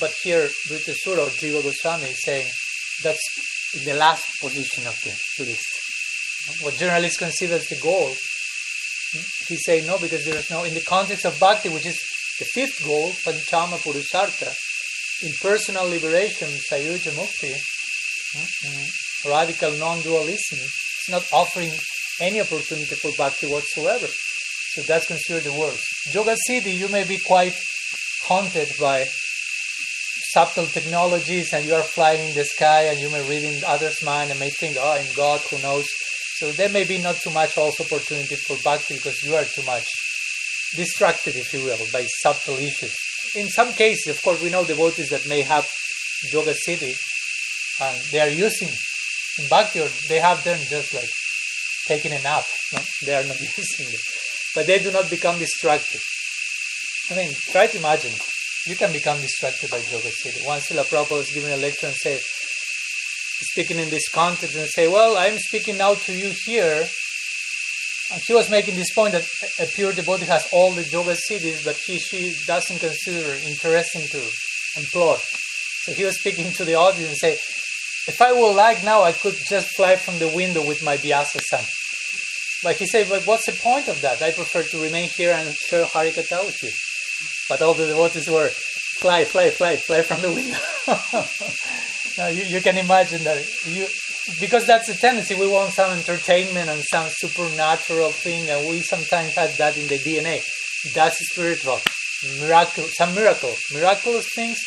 but here Vritrasura or Jiva Goswami is saying that's the last position of the list. What generally is considered as the goal, he's saying no because there is no, in the context of bhakti, which is the fifth goal, Panchama Purushartha, in personal liberation, Sayuja Mukti, mm-hmm, radical non dualism, it's not offering any opportunity for bhakti whatsoever. So that's considered the worst. Yoga Siddhi, you may be quite haunted by subtle technologies and you are flying in the sky and you may read in others' mind and may think, oh, I'm God, who knows. So there may be not too much also opportunity for bhakti because you are too much distracted, if you will, by subtle issues. In some cases, of course, we know devotees that may have Yoga Siddhi and they are using in bhakti or they have them just like taking a nap. No? They are not using it. But they do not become distracted. I mean, try to imagine. You can become distracted by Yoga Siddhi. Once Srila Prabhupada was giving a lecture and said, speaking in this context and say, well, I'm speaking now to you here. And he was making this point that a pure devotee has all the yoga siddhis, but he, she doesn't consider interesting to employ. So he was speaking to the audience and say, if I would like now, I could just fly from the window with my Vyasasana. But he said, but what's the point of that? I prefer to remain here and share Harikatha with you. But all the devotees were, fly, fly, fly, fly from the window. you, you can imagine that you, because that's the tendency. We want some entertainment and some supernatural thing, and we sometimes have that in the DNA. That's spiritual, miracle, some miracle, miraculous things.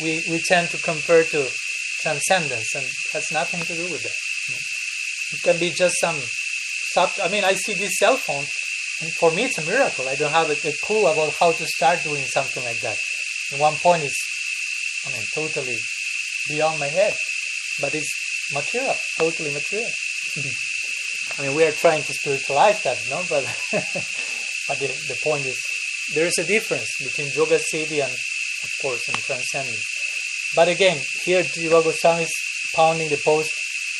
We we tend to compare to transcendence, and has nothing to do with that. It can be just some. I mean, I see this cell phone, and for me, it's a miracle. I don't have a, a clue about how to start doing something like that. And one point is, I mean, totally beyond my head, but it's material, totally material. I mean, we are trying to spiritualize that, no? But but the, the point is, there is a difference between yoga siddhi and, of course, and transcendence. But again, here Jiva Goswami is pounding the post,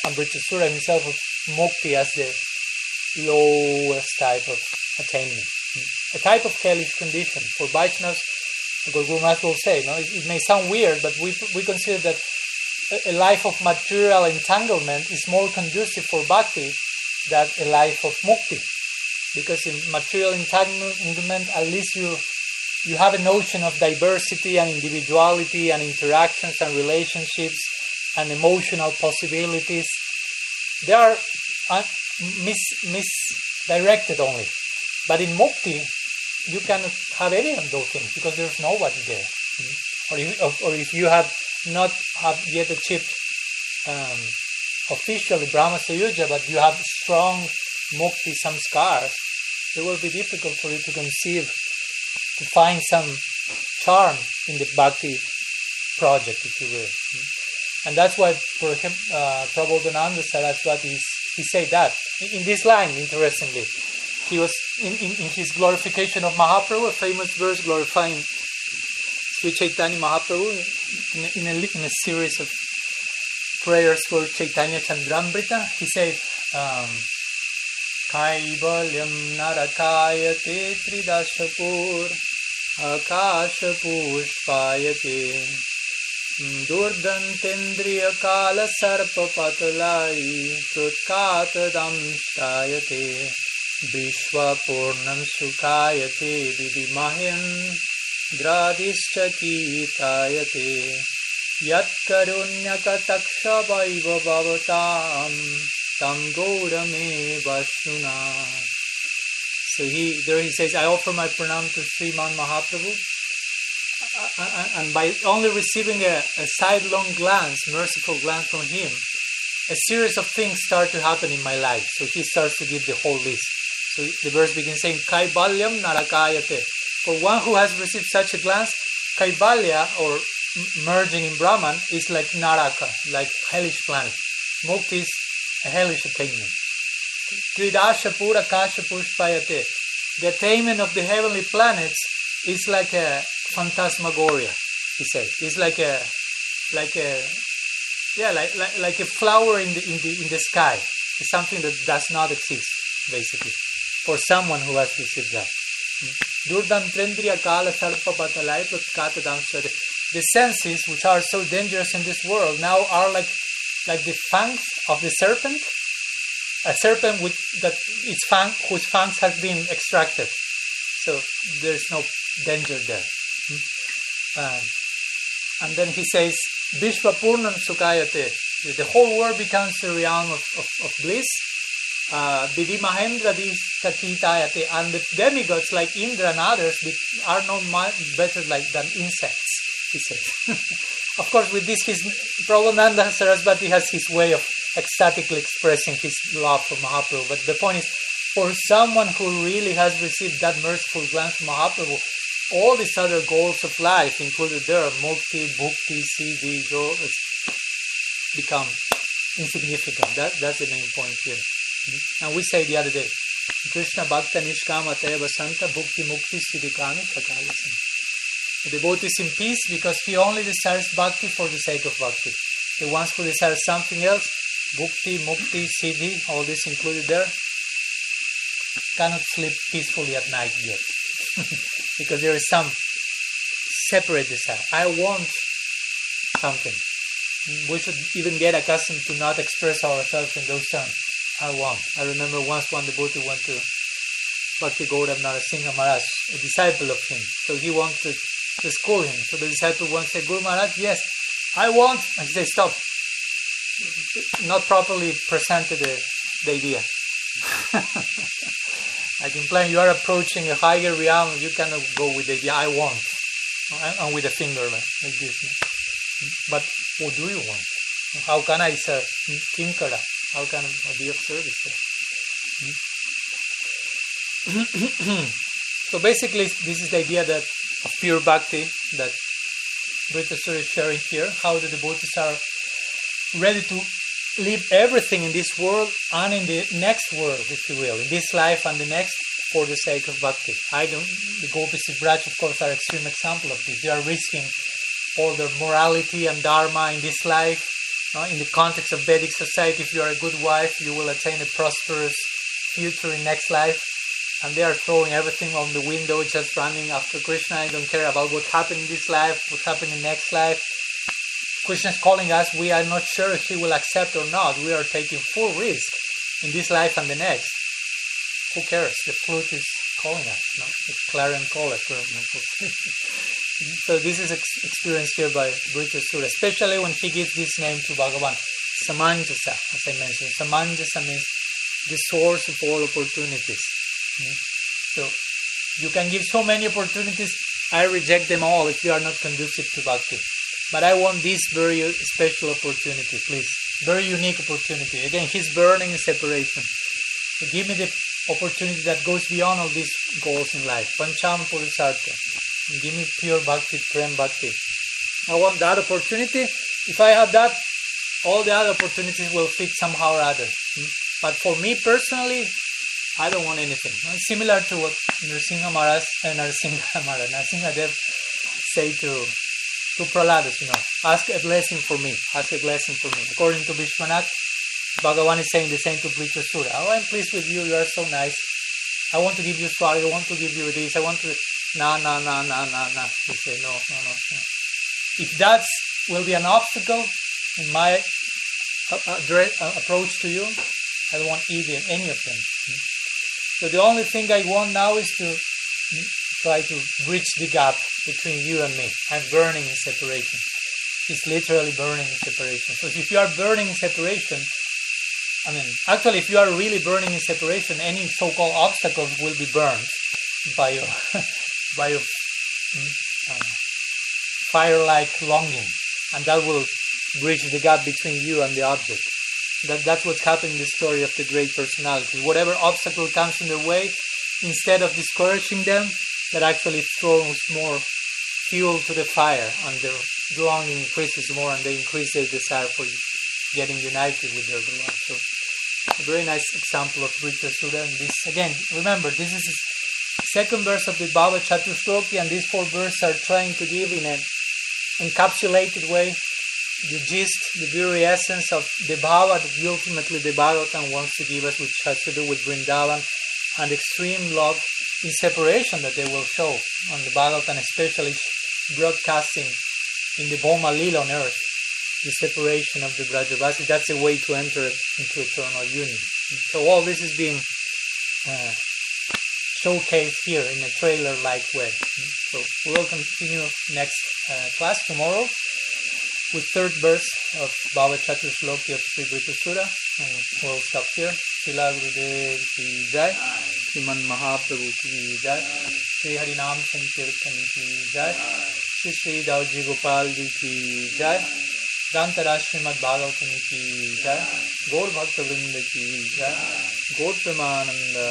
and Vritrasura himself of mukti as the lowest type of attainment, a type of hellish condition. For Vaishnavas, because Guru Maharaj will say, it, it, may sound weird, but we, we consider that a, a life of material entanglement is more conducive for bhakti than a life of mukti. Because in material entanglement, at least you you have a notion of diversity and individuality and interactions and relationships and emotional possibilities. They are uh, mis- misdirected only. But in mukti, you cannot have any of those things because there's nobody there. Or, if, or if you have not have yet achieved um, officially Brahma Sayuja, but you have strong mukti samskars, it will be difficult for you to conceive to find some charm in the bhakti project, if you will. And that's why for him, uh, Saraswati, he said that. In this line, interestingly, he was in, in, in his glorification of Mahaprabhu, a famous verse glorifying Sri Chaitanya Mahaprabhu in, in, a, in a series of prayers for Chaitanya Chandramrita. He said, um, कैवल्यं नरकायते त्रिदशपुर आकाशपुष्पायते दुर्दन्तेन्द्रियकालसर्पपतलाई कृत्कातदंशायते विश्वपूर्णं सुखायते विधिमहेन्द्रादिश्च गीतायते यत्करुण्यकतक्षवैव भवतां तं गौरमेवशुना So he there he says, I offer my pranam to Sriman Mahaprabhu. And by only receiving a, a sidelong glance, merciful glance from him, a series of things start to happen in my life. So he starts to give the whole list. So the verse begins saying, Kaibalyam narakayate. For one who has received such a glance, Kaibalya, or merging in Brahman, is like Naraka, like hellish planet. Mukti is a hellish attainment. Tridasha Pura Kasha Pushpayate. The attainment of the heavenly planets is like a phantasmagoria, he says. It's like a like a yeah, like, like, like a flower in the in the in the sky. It's something that does not exist, basically, for someone who has received that. Kala The senses, which are so dangerous in this world, now are like like the fangs of the serpent a serpent with that its fang whose fangs has been extracted. So there's no danger there. Um, and then he says, Vishwapurnam Sukayate. The whole world becomes a realm of, of, of bliss. Uh, Mahendra Kakitayate. And the demigods like Indra and others are no better like than insects, he says. of course, with this, his Prabhupada Saraswati has his way of ecstatically expressing his love for Mahaprabhu. But the point is, for someone who really has received that merciful glance from Mahaprabhu, all these other goals of life included there, mukti, bhukti, siddhi, become insignificant. That, that's the main point here. And we say the other day, Krishna Bhakta Nishkama Teva Santa Bhukti Mukti Siddhikami Sakali The devotee is in peace because he only desires bhakti for the sake of bhakti. The ones who desire something else bhukti, mukti, siddhi, all this included there, cannot sleep peacefully at night yet. because there is some separate desire. I want something. We should even get accustomed to not express ourselves in those terms. I want. I remember once devotee went to Bhakti Gaurava Narasingha Maharaj, a disciple of him. So he wanted to school him. So the disciple once said, Guru Maharaj, yes, I want. And he said, stop not properly presented the, the idea. like implying you are approaching a higher realm, you cannot go with the idea I want, and with a finger like this. But what do you want? How can I serve? Kinkara. How can I be of service? so basically, this is the idea that of pure bhakti that Vritra is sharing here. How the devotees are ready to leave everything in this world and in the next world, if you will, in this life and the next, for the sake of bhakti. I don't. The Gopis Braj, of course, are extreme example of this. They are risking all their morality and dharma in this life. Uh, in the context of Vedic society, if you are a good wife, you will attain a prosperous future in next life. And they are throwing everything on the window, just running after Krishna. I don't care about what happened in this life, what happened in next life Krishna is calling us, we are not sure if he will accept or not. We are taking full risk in this life and the next. Who cares? The flute is calling us, no? the clarion call well. so this is ex- experienced here by Vritrasura, especially when he gives this name to Bhagavan, Samanjasa, as I mentioned. Samanjasa means the source of all opportunities. Mm-hmm. So you can give so many opportunities, I reject them all if they are not conducive to bhakti. But I want this very special opportunity, please. Very unique opportunity. Again, he's burning in separation. So give me the opportunity that goes beyond all these goals in life. Pancham Purusartha. Give me pure bhakti, prem bhakti. I want that opportunity. If I have that, all the other opportunities will fit somehow or other. But for me personally, I don't want anything. Similar to what Nrsimha Maharaj eh, and Nrsimha Maharaj, Nrsimha Dev say to to Praladas, you know, ask a blessing for me, ask a blessing for me. According to Vishwanath, Bhagavan is saying the same to Vritrasura. Oh, I'm pleased with you, you are so nice. I want to give you Swarga, I want to give you this, I want to nah nah nah nah nah nah. You say no, no, no, no. If that will be an obstacle in my uh, address, uh, approach to you, I don't want either any of them. So the only thing I want now is to try to bridge the gap between you and me. I'm burning in separation. It's literally burning in separation. So if you are burning in separation, I mean, actually, if you are really burning in separation, any so-called obstacles will be burned by your by uh, fire-like longing, and that will bridge the gap between you and the object. That that's what's happened in the story of the great personality. Whatever obstacle comes in their way, instead of discouraging them, that actually throws more fuel to the fire, and their longing increases more, and they increase their desire for getting united with their beloved. So, a very nice example of Vritrasura. And this again, remember, this is second verse of the Bhava Chatushloki, and these four verses are trying to give in an encapsulated way the gist, the very essence of the bhava that ultimately the Bhagavatam wants to give us, which has to do with Vrindavan and extreme love in separation that they will show on the Bhagavatam, especially broadcasting in the Bhauma Lila on earth, the separation of the Brajavasi. That's a way to enter into eternal union. So all this is being uh, showcased here in a trailer-like way. So we will continue next uh, class tomorrow with third verse of Bhava Chatushloki of Sri Vritrasura. And we'll stop here. Srila Gurudev ki jai, Sriman Mahaprabhu ki jai, Sri Harinam Sankirtan ki jai, Sri Sri Dauji Gopal ji ki jai, Dantara Srimad Bhagavatam ki jai, Gaur Bhakta Vrinda ki jai, Gaur Premananda